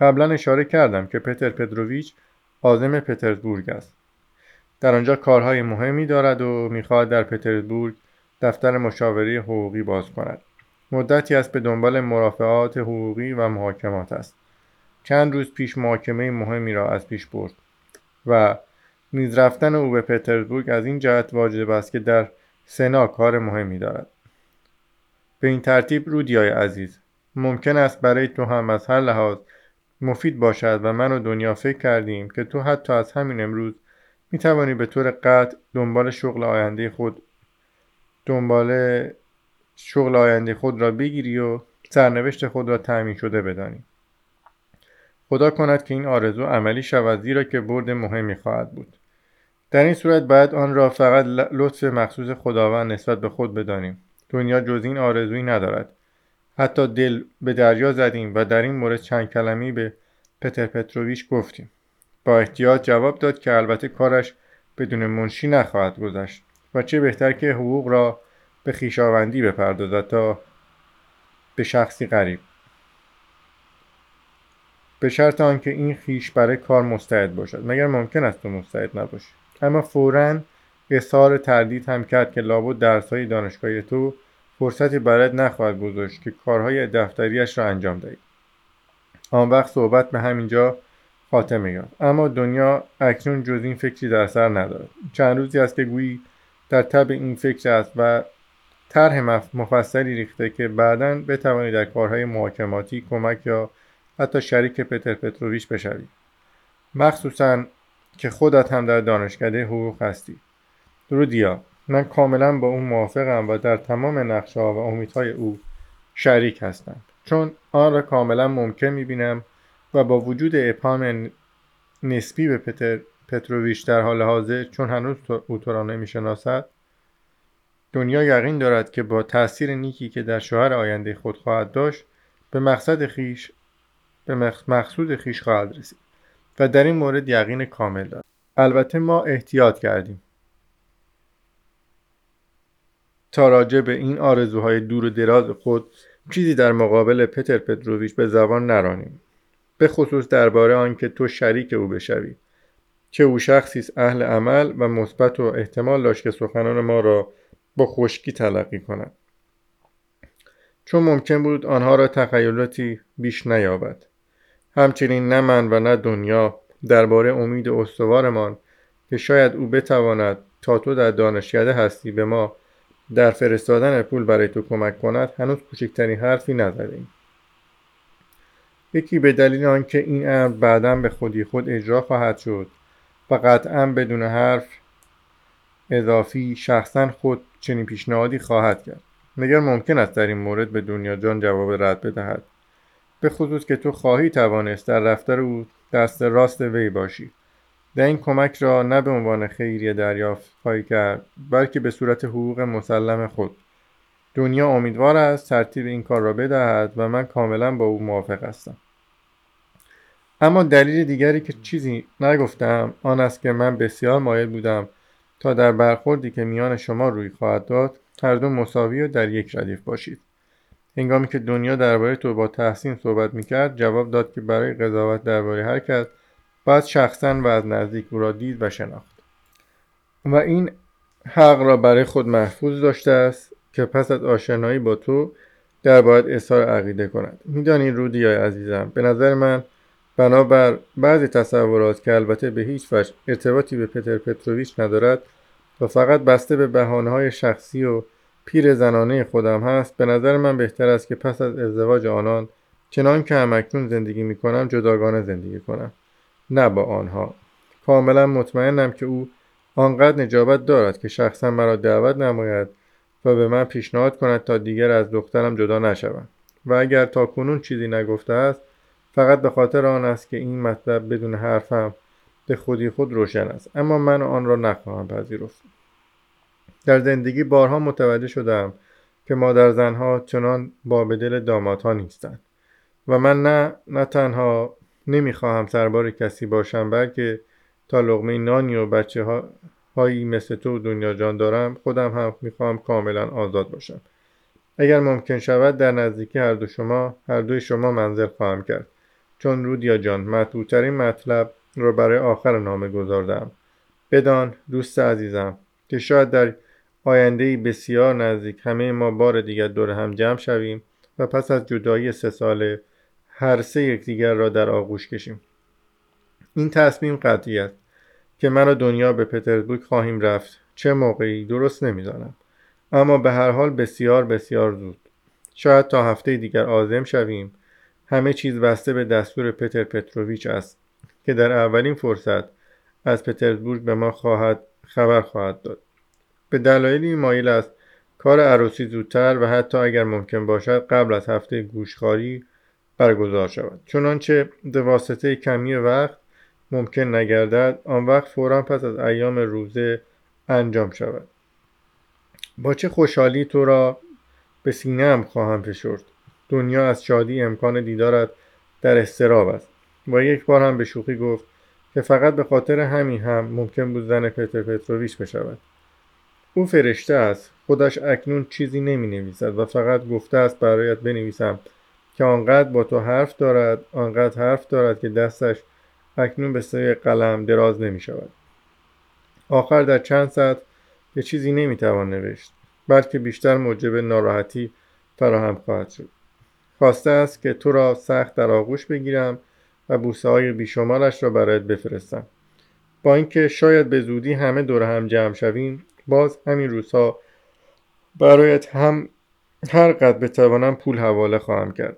قبلا اشاره کردم که پتر پتروویچ عازم پترزبورگ است. در آنجا کارهای مهمی دارد و می‌خواهد در پترزبورگ دفتر مشاوره حقوقی باز کند. مدتی است به دنبال مرافعات حقوقی و محاکمات است. چند روز پیش محاکمه مهمی را از پیش برد و نیز رفتن او به پترزبورگ از این جهت واجب است که در سنا کار مهمی دارد. به این ترتیب رودیای عزیز ممکن است برای تو هم از هر لحاظ مفید باشد و من و دنیا فکر کردیم که تو حتی از همین امروز می توانی به طور قطع دنبال شغل آینده خود دنبال شغل آینده خود را بگیری و سرنوشت خود را تأمین شده بدانی. خدا کند که این آرزو عملی شود زیرا که برد مهمی خواهد بود. در این صورت باید آن را فقط لطف مخصوص خداوند نسبت به خود بدانیم. دنیا جز این آرزویی ندارد. حتی دل به دریا زدیم و در این مورد چند کلمی به پتر پتروویچ گفتیم. با احتیاط جواب داد که البته کارش بدون منشی نخواهد گذشت و چه بهتر که حقوق را به خیشاوندی بپردازد تا به شخصی غریب. به شرط آنکه این خیش برای کار مستعد باشد. مگر ممکن است تو مستعد نباشی؟ اما فورا اظهار تردید هم کرد که لابد درسهای دانشگاهی تو فرصتی برایت نخواهد گذاشت که کارهای دفتریش را انجام دهی. آن وقت صحبت به همینجا خاتمه یافت. اما دنیا اکنون جز این فکری در سر ندارد. چند روزی است که گویی در تب این فکر است و طرح مفصلی ریخته که بعدا بتوانی در کارهای محاکماتی کمک یا حتی شریک پتر پتروویچ بشوی. مخصوصا که خودت هم در دانشکده حقوق هستی. درودیا من کاملا با او موافقم و در تمام نقشه ها و امیدهای او شریک هستم. چون آن را کاملا ممکن می‌بینم و با وجود ابهام نسبی به پتر پتروویچ در حال حاضر چون هنوز او را نمی‌شناسد دنیا یقین دارد که با تاثیر نیکی که در شوهر آینده خود خواهد داشت به مقصد خیش به مقصود خیش خواهد رسید و در این مورد یقین کامل دارد. البته ما احتیاط کردیم. تا راجع به این آرزوهای دور و دراز خود چیزی در مقابل پتر پتروویچ به زبان نرانیم. به خصوص درباره آنکه تو شریک او بشوی که او شخصی است اهل عمل و مثبت و احتمال داشت که سخنان ما را با خشکی تلقی کند. چون ممکن بود آنها را تخیلاتی بیش نیابد. همچنین نه من و نه دنیا درباره امید استوارمان که شاید او بتواند تا تو در دانشکده هستی به ما در فرستادن پول برای تو کمک کند هنوز کوچکترین حرفی نزدیم. یکی به دلیل آنکه این امر بعدا به خودی خود اجرا خواهد شد و قطعا بدون حرف اضافی شخصا خود چنین پیشنهادی خواهد کرد. مگر ممکن است در این مورد به دنیا جان جواب رد بدهد؟ به خصوص که تو خواهی توانست در رفتار او دست راست وی باشی. در این کمک را نه به عنوان خیریه دریافت خواهی کرد بلکه به صورت حقوق مسلم خود. دنیا امیدوار است ترتیب این کار را بدهد و من کاملا با او موافق هستم. اما دلیل دیگری که چیزی نگفتم آن است که من بسیار مایل بودم تا در برخوردی که میان شما روی خواهد داد هر دو مساوی و در یک ردیف باشید. هنگامی که دنیا درباره تو با تحسین صحبت می‌کرد جواب داد که برای قضاوت درباره هر کس باید شخصا و از نزدیک او را دید و شناخت. و این حق را برای خود محفوظ داشته است که پس از آشنایی با تو در باید اظهار عقیده کند. میدانی رودی های عزیزم به نظر من بنابر بعضی تصورات که البته به هیچ وجه ارتباطی به پتر پتروویچ ندارد و فقط بسته به بهانه های شخصی و پیر زنانه خودم هست به نظر من بهتر است که پس از ازدواج آنان چنان که همکنون زندگی می کنم جداگانه زندگی کنم. نه با آنها. کاملا مطمئنم که او آنقدر نجابت دارد که شخصا مرا دعوت نماید و به من پیشنهاد کند تا دیگر از دخترم جدا نشوم. و اگر تا کنون چیزی نگفته است فقط به خاطر آن است که این مطلب بدون حرفم به خودی خود روشن است. اما من آن را نخواهم پذیرفت. در زندگی بارها متوجه شدم که مادر زنها چنان با به دل دامادها نیستند. و من نه نه تنها نمی‌خواهم سربار کسی باشم بلکه تا لغمه نانی و بچه ها هایی مثل تو دنیا جان دارم خودم هم می‌خواهم کاملا آزاد باشم. اگر ممکن شود در نزدیکی هر دو شما هر دوی شما منزل خواهم کرد. چون رودیا جان مطلوبترین مطلب را برای آخر نامه گذاردم. بدان دوست عزیزم که شاید در آینده بسیار نزدیک همه ما بار دیگر دور هم جمع شویم و پس از جدایی سه ساله هر سه یکدیگر را در آغوش کشیم. این تصمیم قطعی است که من و دنیا به پترزبورگ خواهیم رفت. چه موقعی؟ درست نمی‌دانم. اما به هر حال بسیار بسیار زود. شاید تا هفته دیگر آزم شویم. همه چیز بسته به دستور پتر پتروویچ است که در اولین فرصت از پترزبورگ به ما خواهد خبر خواهد داد. به دلایلی مایل است کار عروسی زودتر و حتی اگر ممکن باشد قبل از هفته گوشخاری برگزار شود. چنانچه به واسطه کمی وقت ممکن نگردد آن وقت فورا پس از ایام روزه انجام شود. با چه خوشحالی تو را به سینه خواهم فشرد. دنیا از شادی امکان دیدارت در استراب است. با یک بار هم به شوخی گفت که فقط به خاطر همین هم ممکن بود زن پتر پتروویچ بشود. او فرشته است. خودش اکنون چیزی نمی نویسد و فقط گفته است برایت بنویسم. که آنقدر با تو حرف دارد آنقدر حرف دارد که دستش اکنون به سوی قلم دراز نمی شود آخر در چند ساعت به چیزی نمی توان نوشت بلکه بیشتر موجب ناراحتی فراهم خواهد شد. خواسته است که تو را سخت در آغوش بگیرم و بوسه های بیشمارش را برایت بفرستم. با اینکه شاید به زودی همه دور هم جمع شویم باز همین روزها برایت هم هر قد بتوانم پول حواله خواهم کرد.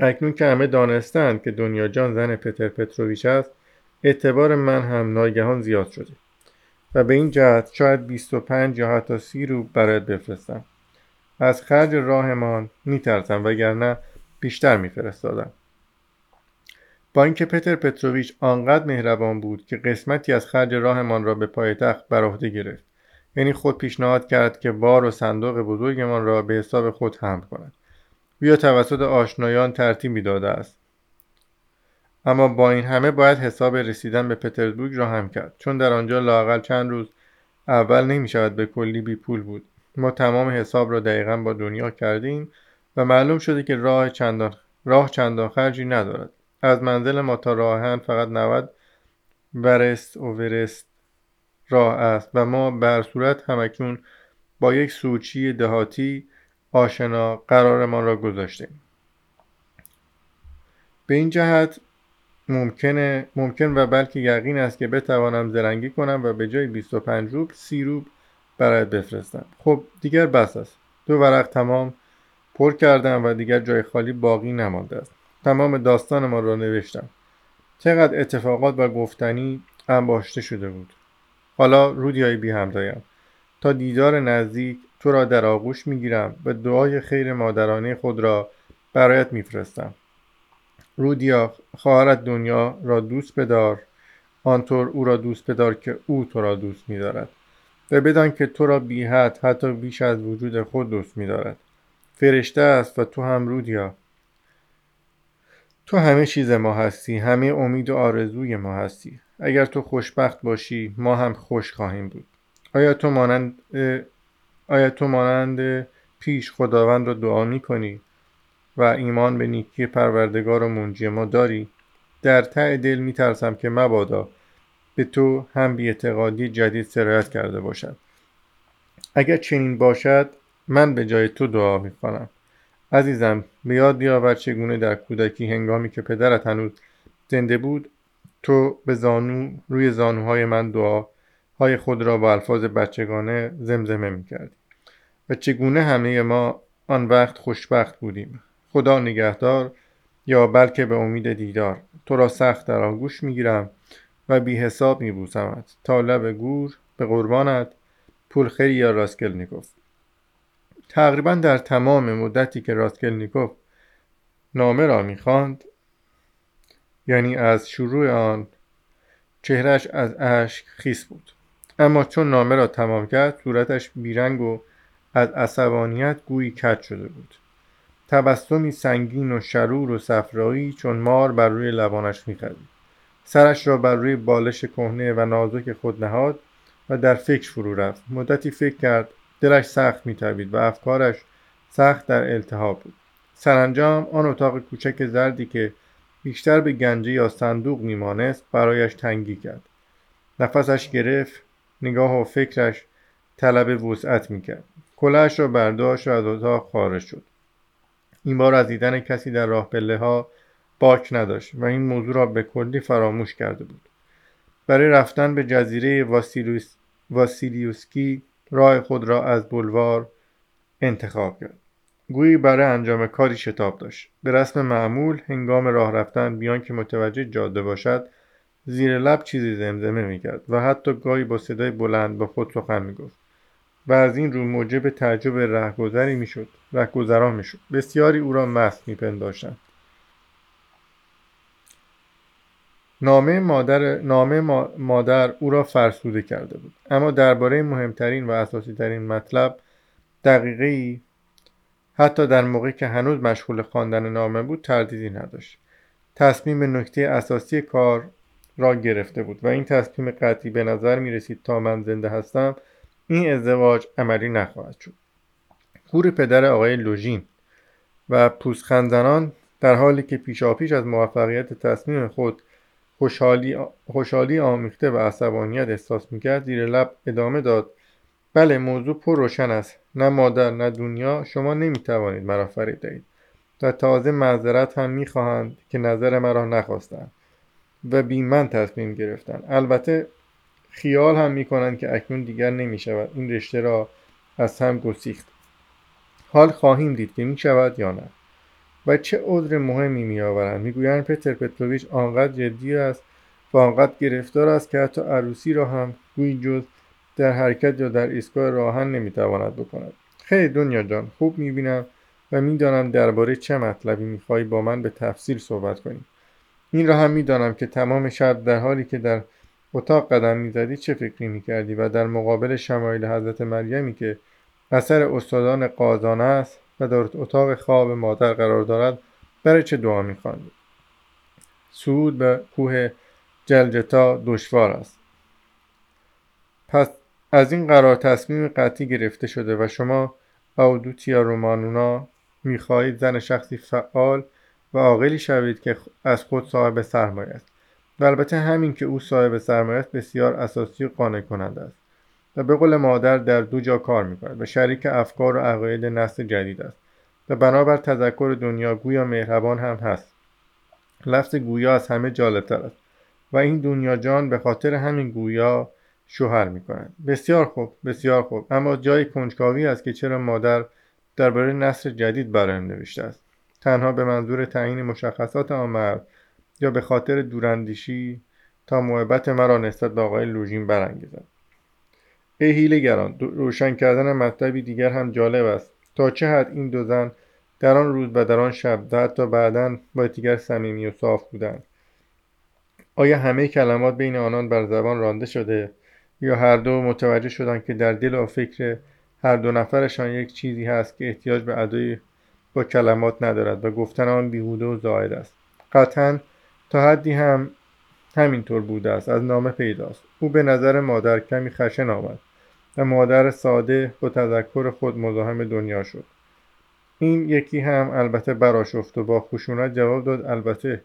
اکنون که همه دانستند که دنیا جان زن پتر پتروویچ است اعتبار من هم ناگهان زیاد شده و به این جهت شاید 25 یا حتی 30 رو برایت بفرستم. از خرج راهمان میترسم وگرنه بیشتر میفرستادم. با اینکه پتر پتروویچ آنقدر مهربان بود که قسمتی از خرج راهمان را به پایتخت بر عهده گرفت یعنی خود پیشنهاد کرد که بار و صندوق بزرگمان را به حساب خود حمل کند. بیا توسط آشنایان ترتیبی داده است. اما با این همه باید حساب رسیدن به پترزبورگ را هم کرد. چون در آنجا لاقل چند روز اول نمی شود به کلی بی پول بود. ما تمام حساب را دقیقا با دنیا کردیم و معلوم شده که راه چندان راه چندان خرجی ندارد. از منزل ما تا راهن فقط 90 ورست و ورست راه است و ما بر صورت همکنون با یک سوچی دهاتی آشنا قرارمان را گذاشتیم. به این جهت ممکنه ممکن و بلکه یقین است که بتوانم زرنگی کنم و به جای 25 روب 30 روب برایت بفرستم. خب دیگر بس است. دو ورق تمام پر کردم و دیگر جای خالی باقی نمانده است. تمام داستان ما را نوشتم. چقدر اتفاقات و گفتنی انباشته شده بود. حالا رودیای بی همدایم تا دیدار نزدیک تو را در آغوش می‌گیرم و دعای خیر مادرانه خود را برایت میفرستم. رودیا خواهرت دنیا را دوست بدار. آنطور او را دوست بدار که او تو را دوست میدارد. و بدان که تو را بی حد حتی بیش از وجود خود دوست میدارد. فرشته است و تو هم رودیا. تو همه چیز ما هستی همه امید و آرزوی ما هستی. اگر تو خوشبخت باشی ما هم خوش خواهیم بود. آیا تو مانند آیا تو مانند پیش خداوند را دعا می کنی و ایمان به نیکی پروردگار و منجی ما داری؟ در ته دل می ترسم که مبادا به تو هم اعتقادی جدید سرایت کرده باشد. اگر چنین باشد من به جای تو دعا می کنم عزیزم به یاد بیاور چگونه در کودکی هنگامی که پدرت هنوز زنده بود تو به زانو روی زانوهای من دعا های خود را با الفاظ بچگانه زمزمه می کردی و چگونه همه ما آن وقت خوشبخت بودیم. خدا نگهدار یا بلکه به امید دیدار. تو را سخت در آغوش می‌گیرم و بی حساب میبوسمت. تا لب گور به قربانت. پولخری یا راسکلنیکوف. تقریبا در تمام مدتی که راسکلنیکوف نامه را می‌خواند یعنی از شروع آن چهرش از اشک خیس بود. اما چون نامه را تمام کرد صورتش بیرنگ و از عصبانیت گویی کج شده بود. تبسمی سنگین و شرور و صفرایی چون مار بر روی لبانش میخزید سرش را بر روی بالش کهنه و نازک خود نهاد و در فکر فرو رفت. مدتی فکر کرد دلش سخت میتوید و افکارش سخت در التهاب بود. سرانجام آن اتاق کوچک زردی که بیشتر به گنجه یا صندوق میمانست برایش تنگی کرد. نفسش گرفت نگاه و فکرش طلب وسعت می‌کرد. کلهش را برداشت و از اتاق خارج شد. این بار از دیدن کسی در راه پله ها باک نداشت و این موضوع را به کلی فراموش کرده بود. برای رفتن به جزیره واسیلیوس... واسیلیوسکی راه خود را از بلوار انتخاب کرد. گویی برای انجام کاری شتاب داشت. به رسم معمول هنگام راه رفتن بیان که متوجه جاده باشد زیر لب چیزی زمزمه می‌کرد و حتی گاهی با صدای بلند با خود سخن می‌گفت. و از این رو موجب تعجب رهگذری می‌شد. رهگذران می‌شد. بسیاری او را مست میپنداشتند. نامه مادر, نامه مادر او را فرسوده کرده بود. اما درباره مهمترین و اساسی ترین مطلب دقیقه ای حتی در موقعی که هنوز مشغول خواندن نامه بود تردیدی نداشت. تصمیم نکته اساسی کار را گرفته بود و این تصمیم قطعی به نظر می رسید تا من زنده هستم این ازدواج عملی نخواهد شد. خور پدر آقای لوژین و پوزخندزنان در حالی که پیشاپیش از موفقیت تصمیم خود خوشحالی, خوشحالی آمیخته و عصبانیت احساس می‌کرد زیر لب ادامه داد بله موضوع پر روشن است. نه مادر نه دنیا شما نمی‌توانید مرا فرید دهید. و تازه معذرت هم می‌خواهند که نظر مرا نخواستند و بی من تصمیم گرفتن البته خیال هم می‌کنند که اکنون دیگر نمی‌شود. این رشته را از هم گسیخت. حال خواهیم دید که می‌شود یا نه. و چه عذر مهمی میآورند. می‌گویند پتر پتروویچ آنقدر جدی است و آنقدر گرفتار است که حتی عروسی را هم گویی جز در حرکت یا در ایستگاه راهن نمی‌تواند بکند. خیلی دنیا جان خوب می‌بینم و می‌دانم درباره چه مطلبی می‌خواهی با من به تفصیل صحبت کنی. این را هم می‌دانم که تمام شب در حالی که در اتاق قدم می‌زدی چه فکری می‌کردی و در مقابل شمایل حضرت مریمی که اثر استادان قازانه است و در اتاق خواب مادر قرار دارد برای چه دعا میخواندی سود به کوه جلجتا دشوار است. پس از این قرار تصمیم قطعی گرفته شده و شما اودوتیا رومانونا می‌خواهید زن شخصی فعال و عاقلی شوید که از خود صاحب سرمایه است. و البته همین که او صاحب سرمایه بسیار اساسی قانع کننده است و به قول مادر در دو جا کار می‌کند و شریک افکار و عقاید نسل جدید است و بنابر تذکر دنیا گویا مهربان هم هست. لفظ گویا از همه جالبتر است و این دنیا جان به خاطر همین گویا شوهر می‌کنند بسیار خوب بسیار خوب. اما جای کنجکاوی است که چرا مادر درباره نسل جدید برایم نوشته است. تنها به منظور تعیین مشخصات آن مرد یا به خاطر دوراندیشی تا محبت مرا نسبت به آقای لوژین برانگیزد. ای گران روشن کردن مطلبی دیگر هم جالب است. تا چه حد این دو زن در آن روز و در آن شب و حتی بعدا با یکدیگر صمیمی و صاف بودند؟ آیا همه کلمات بین آنان بر زبان رانده شده یا هر دو متوجه شدند که در دل و فکر هر دو نفرشان یک چیزی هست که احتیاج به ادای با کلمات ندارد و گفتن آن بیهوده و زاید است؟ قطعا تا حدی هم همینطور بوده است از نامه پیداست. او به نظر مادر کمی خشن آمد و مادر ساده با تذکر خود مزاحم دنیا شد. این یکی هم البته براشفت و با خشونت جواب داد البته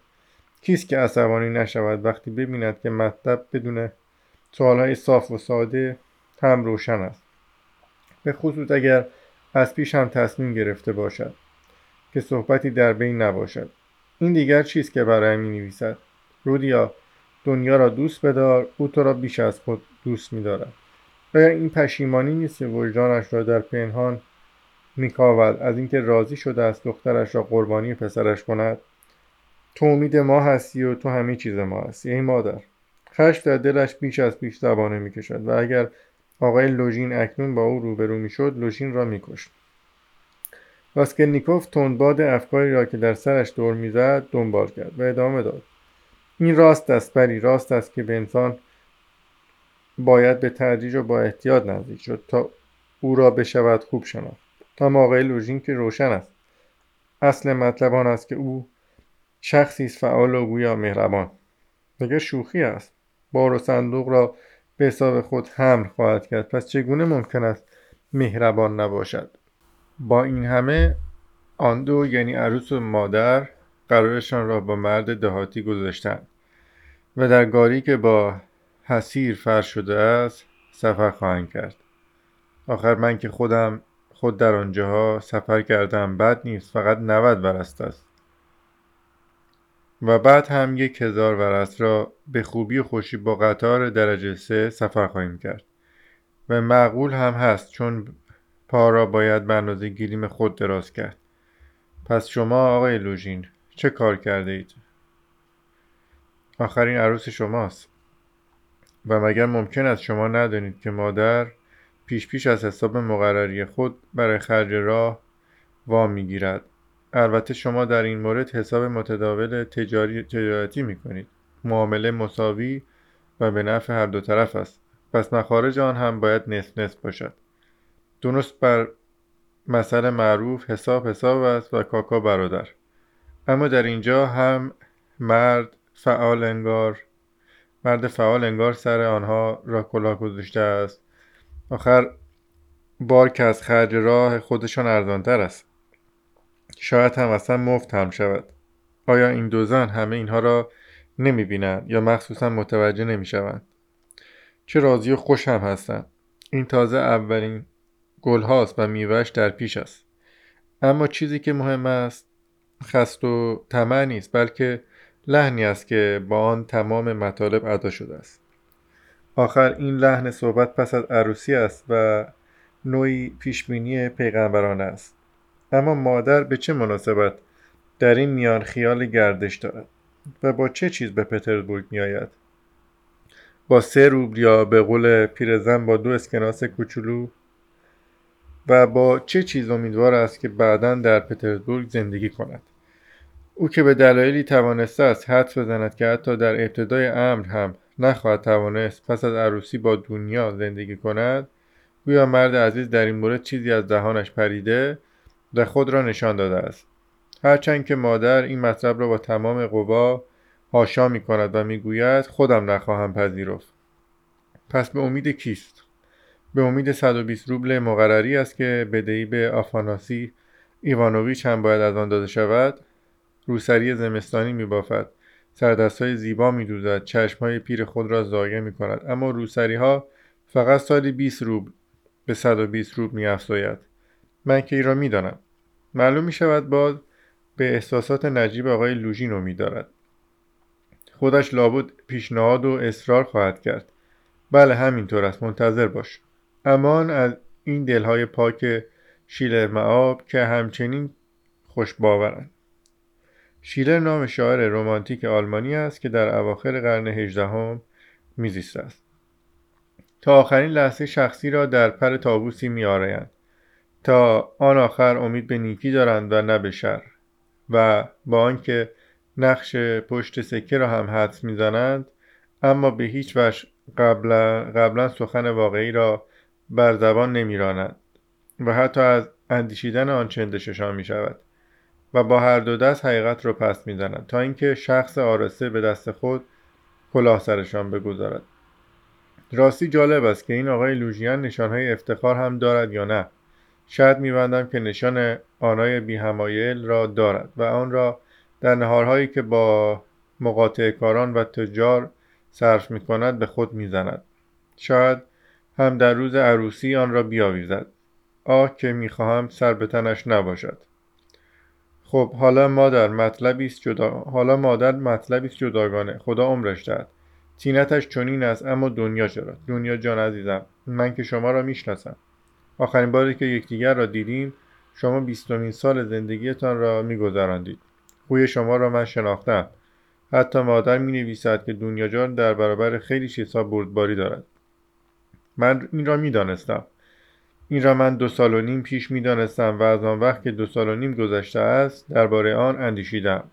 کیست که عصبانی نشود وقتی ببیند که مطلب بدون سوالهای صاف و ساده هم روشن است. به خصوص اگر از پیش هم تصمیم گرفته باشد که صحبتی در بین نباشد. این دیگر چیست که برای می نویسد؟ رودیا دنیا را دوست بدار او تو را بیش از خود دوست می دارد. آیا این پشیمانی نیست که وجدانش را در پنهان میکاود از اینکه راضی شده است دخترش را قربانی پسرش کند؟ تو امید ما هستی و تو همه چیز ما هستی ای مادر. خشم در دلش بیش از پیش زبانه می‌کشد و اگر آقای لوژین اکنون با او روبرو می‌شد لوژین را میکشت واسکلنیکوف تندباد افکاری را که در سرش دور می‌زد دنبال کرد و ادامه داد. این راست است بری راست است که به انسان باید به تدریج و با احتیاط نزدیک شد تا او را بشود خوب شناخت. تا آقای لوژین که روشن است. اصل مطلب آن است که او شخصی است فعال و گویا مهربان. مگر شوخی است؟ بار و صندوق را به حساب خود حمل خواهد کرد. پس چگونه ممکن است مهربان نباشد؟ با این همه آن دو یعنی عروس و مادر قرارشان را با مرد دهاتی گذاشتند و در گاری که با حسیر فرش شده است سفر خواهند کرد. آخر من که خودم خود در آنجاها سفر کردم بد نیست فقط 90 ورست است. و بعد هم یک هزار ورست را به خوبی و خوشی با قطار درجه سه سفر خواهیم کرد. و معقول هم هست چون پا را باید به اندازه گیریم خود دراز کرد. پس شما آقای لوژین چه کار کرده اید؟ آخرین عروس شماست. و مگر ممکن است شما ندانید که مادر پیش پیش از حساب مقرری خود برای خرج راه وام می‌گیرد؟ البته شما در این مورد حساب متداول تجاری تجارتی می کنید معامله مساوی و به نفع هر دو طرف است. پس مخارج آن هم باید نصف نصف باشد. درست بر مسئله معروف حساب حساب است و کاکا برادر. اما در اینجا هم مرد فعال انگار مرد فعال انگار سر آنها را کلاه گذاشته است. آخر بار که از خرج راه خودشان ارزانتر است. شاید هم اصلا مفت هم شود. آیا این دو زن همه اینها را نمی بینند یا مخصوصا متوجه نمی شوند چه راضی و خوش هم هستند. این تازه اولین گل هاست و میوهش در پیش است. اما چیزی که مهم است خست و طمع نیست بلکه لحنی است که با آن تمام مطالب ادا شده است. آخر این لحن صحبت پس از عروسی است و نوعی پیشبینی پیغمبران است. اما مادر به چه مناسبت در این میان خیال گردش دارد و با چه چیز به پترزبورگ می آید با سه روبل یا به قول پیرزن با دو اسکناس کوچولو و با چه چیز امیدوار است که بعدا در پترزبورگ زندگی کند؟ او که به دلایلی توانسته است حدس بزند که حتی در ابتدای امر هم نخواهد توانست پس از عروسی با دنیا زندگی کند گویا مرد عزیز در این مورد چیزی از دهانش پریده و خود را نشان داده است. هرچند که مادر این مطلب را با تمام قوا هاشا می کند و می‌گوید خودم نخواهم پذیرفت. پس به امید کیست؟ به امید 120 روبل مقرری است که بدهی به آفاناسی ایوانوویچ هم باید از آن داده شود روسری زمستانی میبافد. های زیبا میدوزد. چشمهای پیر خود را زایه می کند اما روسری ها فقط سالی 20 روبل به 120 روبل می افزاید من که ای را می‌دانم. معلوم می شود باز به احساسات نجیب آقای لوژین امید دارد. خودش لابد پیشنهاد و اصرار خواهد کرد. بله همینطور است. منتظر باش. امان از این دلهای پاک شیلر معاب که همچنین خوش باورند. شیلر نام شاعر رمانتیک آلمانی است که در اواخر قرن هجدهم میزیسته است. تا آخرین لحظه شخصی را در پر تابوسی میآرایند تا آن آخر امید به نیکی دارند و نه به شر. و با آنکه نقش پشت سکه را هم حدس می‌زنند اما به هیچ وجه قبلا, قبلا سخن واقعی را بر زبان نمیرانند و حتی از اندیشیدن آن چندششان می شود و با هر دو دست حقیقت را پس می‌زنند تا اینکه شخص آرسته به دست خود کلاه سرشان بگذارد. راستی جالب است که این آقای لوژیان نشانهای افتخار هم دارد یا نه. شاید میبندم که نشان آنای بیهمایل را دارد و آن را در نهارهایی که با مقاطع کاران و تجار صرف می کند به خود می‌زند. شاید هم در روز عروسی آن را بیاویزد. آه که می‌خواهم سر به تنش نباشد. خب حالا مادر مطلبی است جدا حالا مادر مطلبی است جداگانه. خدا عمرش دهد. تینتش چنین است اما دنیا چرا؟ دنیا جان عزیزم من که شما را می‌شناسم. آخرین باری که یکدیگر را دیدیم شما بیستمین سال زندگیتان را میگذراندید. خوی شما را من شناختم. حتی مادر می نویسد که دنیا جان در برابر خیلی چیزها بردباری دارد. من این را می دانستم این را من دو سال و نیم پیش می دانستم و از آن وقت که دو سال و نیم گذشته است درباره آن اندیشیدم.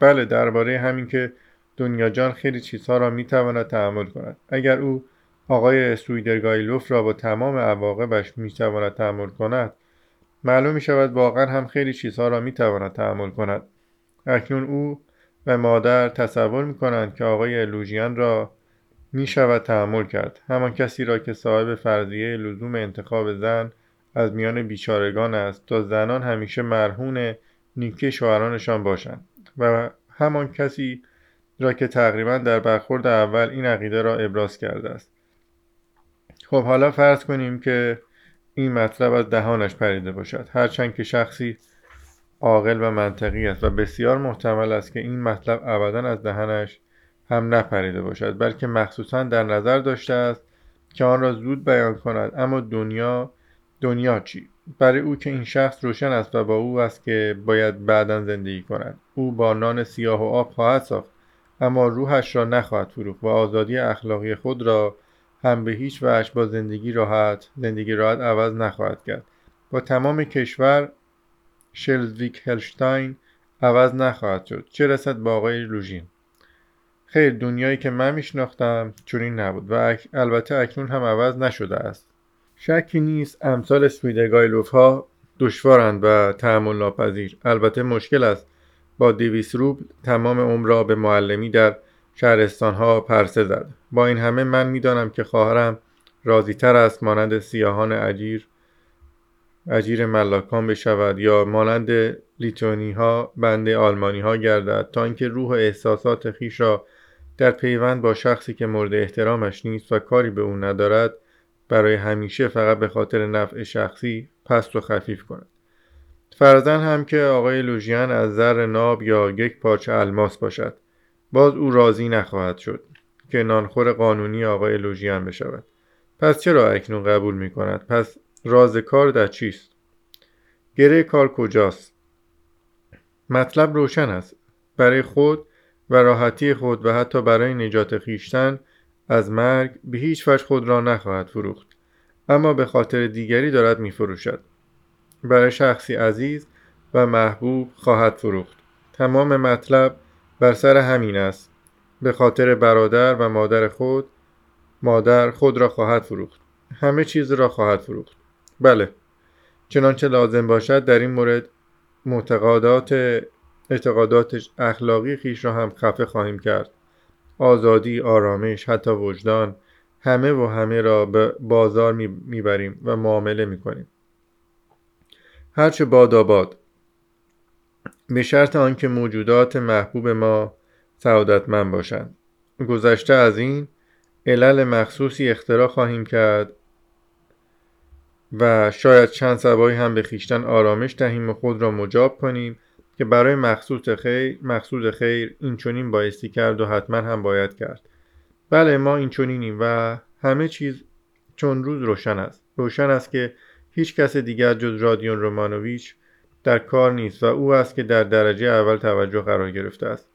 بله درباره همین که دنیا جان خیلی چیزها را می تواند تحمل کند. اگر او آقای سویدرگایلوف را با تمام عواقبش می تواند تحمل کند معلوم می شود واقعا هم خیلی چیزها را می تواند تحمل کند. اکنون او و مادر تصور می کنند که آقای لوژیان را می شود تحمل کرد. همان کسی را که صاحب فرضیه لزوم انتخاب زن از میان بیچارگان است تا زنان همیشه مرهون نیکی شوهرانشان باشند و همان کسی را که تقریبا در برخورد اول این عقیده را ابراز کرده است. خب حالا فرض کنیم که این مطلب از دهانش پریده باشد. هرچند که شخصی عاقل و منطقی است و بسیار محتمل است که این مطلب ابدا از دهنش هم نپریده باشد بلکه مخصوصا در نظر داشته است که آن را زود بیان کند. اما دنیا دنیا چی؟ برای او که این شخص روشن است و با او است که باید بعدا زندگی کند. او با نان سیاه و آب خواهد ساخت اما روحش را نخواهد فروخت و آزادی اخلاقی خود را هم به هیچ وجه با زندگی راحت زندگی راحت عوض نخواهد کرد. با تمام کشور شلزویک هلشتاین عوض نخواهد شد. چه رسد با آقای لوژین؟ خیر دنیایی که من میشناختم چنین نبود و البته اکنون هم عوض نشده است. شکی نیست امثال سویدگایلوف ها دشوارند و تحمل ناپذیر. البته مشکل است با دیویس روبل تمام عمر را به معلمی در شهرستان ها پرسه زد. با این همه من می‌دانم که خواهرم راضی تر است مانند سیاهان اجیر اجیر ملاکان بشود یا مانند لیتونی ها بنده آلمانی ها گردد تا اینکه روح احساسات خیش را در پیوند با شخصی که مورد احترامش نیست و کاری به او ندارد برای همیشه فقط به خاطر نفع شخصی پست و خفیف کند. فرزن هم که آقای لوژیان از زر ناب یا یک پارچه الماس باشد. باز او راضی نخواهد شد که نانخور قانونی آقای لوژیان بشود. پس چرا اکنون قبول می کند پس راز کار در چیست؟ گره کار کجاست؟ مطلب روشن است. برای خود و راحتی خود و حتی برای نجات خیشتن از مرگ به هیچ وجه خود را نخواهد فروخت. اما به خاطر دیگری دارد میفروشد. برای شخصی عزیز و محبوب خواهد فروخت. تمام مطلب بر سر همین است. به خاطر برادر و مادر خود مادر خود را خواهد فروخت. همه چیز را خواهد فروخت. بله. چنانچه لازم باشد در این مورد معتقدات اعتقادات اخلاقی خیش را هم خفه خواهیم کرد. آزادی آرامش حتی وجدان همه و همه را به بازار می‌بریم و معامله می‌کنیم. هرچه باد آباد. به شرط آنکه موجودات محبوب ما سعادتمند باشند. گذشته از این علل مخصوصی اختراع خواهیم کرد و شاید چند سبایی هم به خیشتن آرامش دهیم و خود را مجاب کنیم که برای مقصود خیر مقصود خیر این چونین بایستی کرد و حتما هم باید کرد. بله ما این چونینیم و همه چیز چون روز روشن است. روشن است که هیچ کس دیگر جز رادیون رومانوویچ در کار نیست و او است که در درجه اول توجه قرار گرفته است.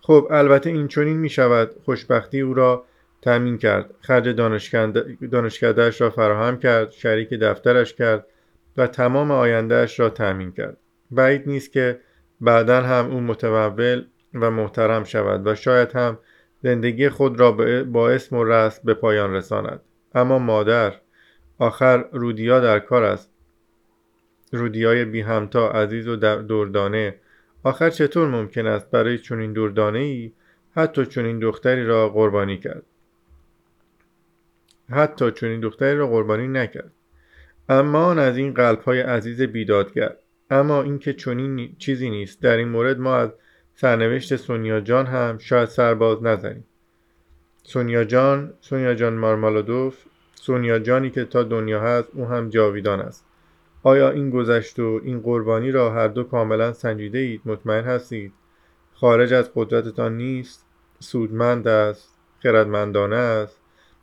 خب البته این چونین می شود خوشبختی او را تأمین کرد. خرج دانشکدهش را فراهم کرد شریک دفترش کرد و تمام آیندهش را تأمین کرد. بعید نیست که بعدا هم او متمول و محترم شود و شاید هم زندگی خود را با اسم و رسم به پایان رساند. اما مادر آخر رودیا در کار است. رودیای بی همتا عزیز و دردانه. آخر چطور ممکن است برای چنین دردانه ای حتی چنین دختری را قربانی کرد؟ حتی چنین دختری را قربانی نکرد. اما آن از این قلب های عزیز بیدادگر. اما اینکه چنین چیزی نیست. در این مورد ما از سرنوشت سونیا جان هم شاید سرباز نزنیم. سونیا جان سونیا جان مارمالادوف سونیا جانی که تا دنیا هست او هم جاویدان است. آیا این گذشت و این قربانی را هر دو کاملا سنجیده اید؟ مطمئن هستید؟ خارج از قدرتتان نیست؟ سودمند است؟ خردمندانه است؟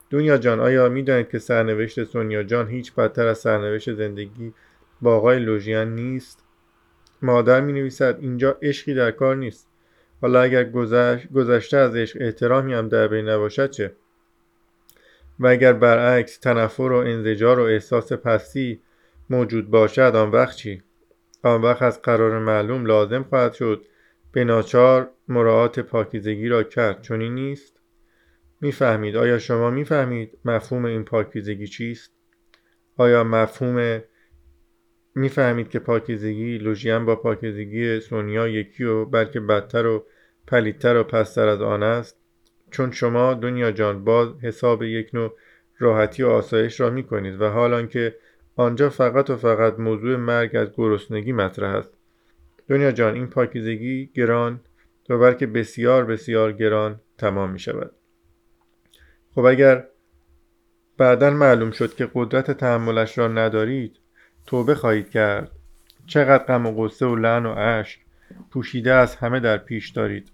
دنیا جان آیا می‌دانید که سرنوشت سونیا جان هیچ بدتر از سرنوشت زندگی با آقای لوژیان نیست. مادر می نویسد اینجا عشقی در کار نیست. حالا اگر گذشت گذشته از عشق احترامی هم در بین نباشد چه؟ و اگر برعکس تنفر و انزجار و احساس پستی موجود باشد آن وقت چی؟ آن وقت از قرار معلوم لازم خواهد شد به ناچار مراعات پاکیزگی را کرد. چنین نیست؟ می‌فهمید. آیا شما می‌فهمید مفهوم این پاکیزگی چیست؟ آیا مفهوم می‌فهمید که پاکیزگی لوژیان با پاکیزگی سونیا یکی و بلکه بدتر و پلیدتر و پستر از آن است. چون شما دنیا جان باز حساب یک نوع راحتی و آسایش را می کنید و حال آنکه آنجا فقط و فقط موضوع مرگ از گرسنگی مطرح است. دنیا جان این پاکیزگی گران و بلکه بسیار بسیار گران تمام می شود خب اگر بعدا معلوم شد که قدرت تحملش را ندارید توبه خواهید کرد. چقدر غم و غصه و لعن و اشک پوشیده از همه در پیش دارید.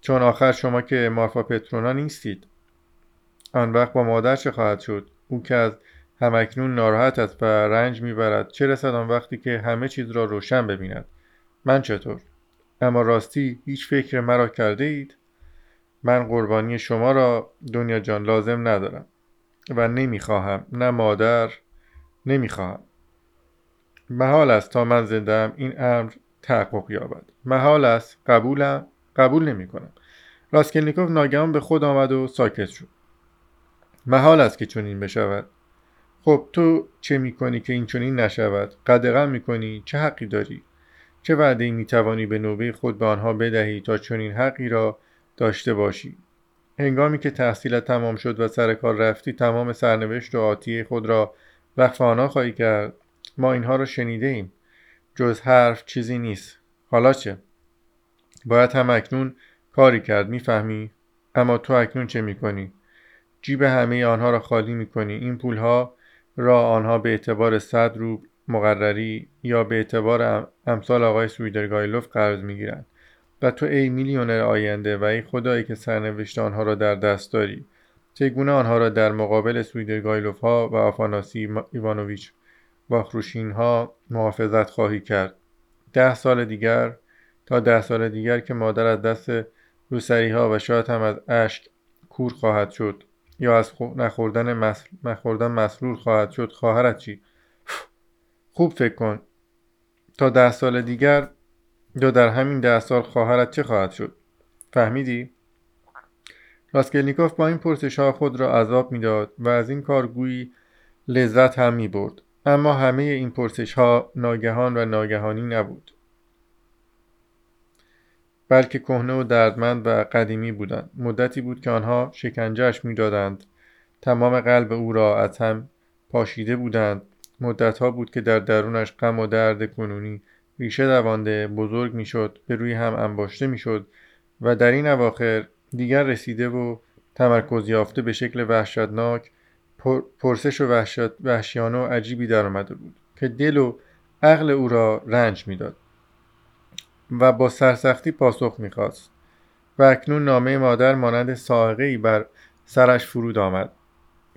چون آخر شما که مارفا پترونا نیستید. آن وقت با مادر چه خواهد شد؟ او که از همکنون ناراحت است و رنج می‌برد چه رسد آن وقتی که همه چیز را روشن ببیند؟ من چطور؟ اما راستی هیچ فکر مرا کرده اید من قربانی شما را دنیا جان لازم ندارم و نمی‌خواهم. نه مادر نمی‌خواهم. محال است تا من زندم این امر تحقق یابد. محال است قبولم قبول نمی کنم راسکلنیکوف ناگهان به خود آمد و ساکت شد. محال است که چنین بشود. خب تو چه می‌کنی که این چنین نشود؟ قدغن می‌کنی؟ چه حقی داری؟ چه وعده می توانی به نوبه خود به آنها بدهی تا چنین حقی را داشته باشی؟ هنگامی که تحصیلت تمام شد و سر کار رفتی تمام سرنوشت و آتی خود را وقف آنها خواهی کرد. ما اینها را شنیده ایم جز حرف چیزی نیست. حالا چه؟ باید هم اکنون کاری کرد می‌فهمی؟ اما تو اکنون چه می‌کنی؟ جیب همه آنها را خالی می‌کنی. این پولها را آنها به اعتبار صد روب مقرری یا به اعتبار امثال آقای سویدرگایلوف قرض می‌گیرند. و تو ای میلیونر آینده و ای خدایی که سرنوشت آنها را در دست داری. چگونه آنها را در مقابل سویدرگایلوف ها و آفاناسی ایوانوویچ واخروشین ها محافظت خواهی کرد. ده سال دیگر تا ده سال دیگر که مادر از دست روسری ها و شاید هم از اشک کور خواهد شد یا از نخوردن, نخوردن مسرور خواهد شد. خواهرت چی؟ خوب فکر کن. تا ده سال دیگر یا در همین ده سال خواهرت چه خواهد شد؟ فهمیدی؟ راسکلنیکوف با این پرسش ها خود را عذاب می‌داد و از این کارگویی لذت هم می برد اما همه این پرسش ها ناگهان و ناگهانی نبود. بلکه کهنه و دردمند و قدیمی بودند. مدتی بود که آنها شکنجهش می‌دادند. تمام قلب او را از هم پاشیده بودند. مدتها بود که در درونش غم و درد کنونی ریشه دوانده بزرگ می‌شد به روی هم انباشته می‌شد و در این اواخر دیگر رسیده و تمرکز یافته به شکل وحشتناک پرسش و وحشیانه و عجیبی در آمده بود که دل و عقل او را رنج می‌داد و با سرسختی پاسخ می‌خواست و اکنون نامه مادر مانند ای بر سرش فرود آمد.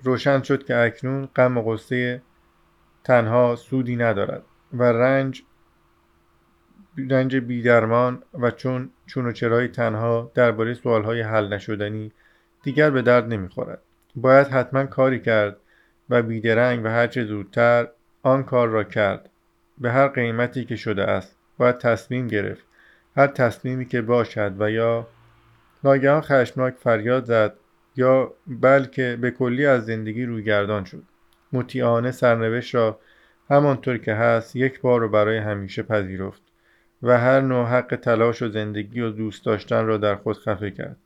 روشن شد که اکنون غم و غصه تنها سودی ندارد و رنج رنج بیدرمان و چون چون و چرای تنها درباره سوالهای حل نشدنی دیگر به درد نمی‌خورد. باید حتما کاری کرد و بیدرنگ و هرچه زودتر آن کار را کرد. به هر قیمتی که شده است باید تصمیم گرفت. هر تصمیمی که باشد و یا ناگهان خشمناک فریاد زد یا بلکه به کلی از زندگی رویگردان شد. مطیعانه سرنوشت را همانطور که هست یک بار رو برای همیشه پذیرفت و هر نوع حق تلاش و زندگی و دوست داشتن را در خود خفه کرد.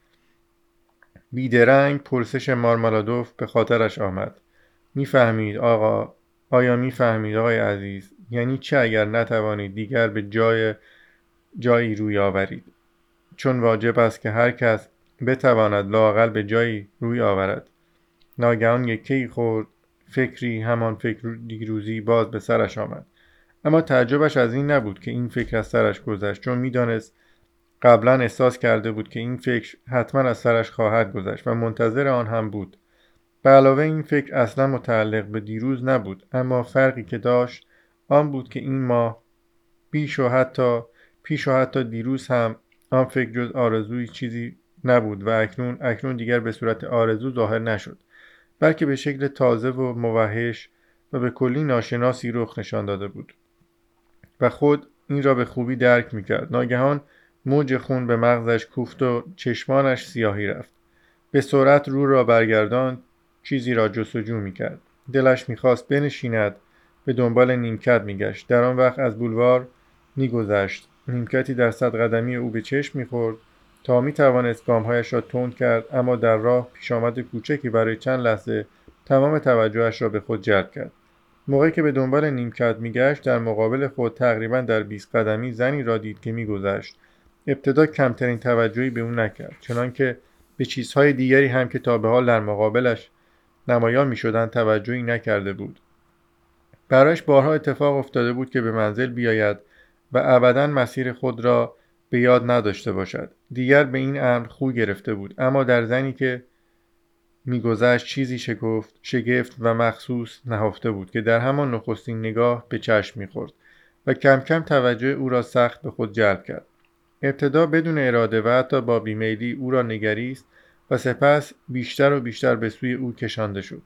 بیدرنگ پرسش مارمالادوف به خاطرش آمد. می‌فهمید آقا آیا می‌فهمید آقای عزیز یعنی چه اگر نتوانید دیگر به جای جایی روی آورید؟ چون واجب است که هر کس بتواند لاقل به جایی روی آورد. ناگهان یکی خورد فکری همان فکر دیروزی باز به سرش آمد. اما تعجبش از این نبود که این فکر از سرش گذشت چون می‌دانست قبلا احساس کرده بود که این فکر حتما از سرش خواهد گذشت و منتظر آن هم بود. به علاوه این فکر اصلا متعلق به دیروز نبود اما فرقی که داشت آن بود که این ماه پیش و حتی پیش و حتی دیروز هم آن فکر جز آرزوی چیزی نبود و اکنون اکنون دیگر به صورت آرزو ظاهر نشد بلکه به شکل تازه و موحش و به کلی ناشناسی رخ نشان داده بود و خود این را به خوبی درک می‌کرد. ناگهان موج خون به مغزش کوفت و چشمانش سیاهی رفت. به سرعت رو را برگردان چیزی را جستجو می‌کرد. دلش می‌خواست بنشیند به دنبال نیمکت میگشت. در آن وقت از بولوار میگذشت. نیمکتی در صد قدمی او به چشم می‌خورد تا می توانست گامهایش را تند کرد اما در راه پیش آمد کوچکی برای چند لحظه تمام توجهش را به خود جلب کرد. موقعی که به دنبال نیمکت میگشت در مقابل خود تقریبا در 20 قدمی زنی را دید که میگذشت. ابتدا کمترین توجهی به او نکرد چنانکه به چیزهای دیگری هم که تا به حال در مقابلش نمایان می‌شدند توجهی نکرده بود. برایش بارها اتفاق افتاده بود که به منزل بیاید و ابدا مسیر خود را به یاد نداشته باشد. دیگر به این امر خو گرفته بود اما در زنی که میگذشت چیزی شگفت شگفت و مخصوص نهفته بود که در همان نخستین نگاه به چشم می‌خورد و کم کم توجه او را سخت به خود جلب کرد. ابتدا بدون اراده و حتی با بیمیلی او را نگریست و سپس بیشتر و بیشتر به سوی او کشانده شد.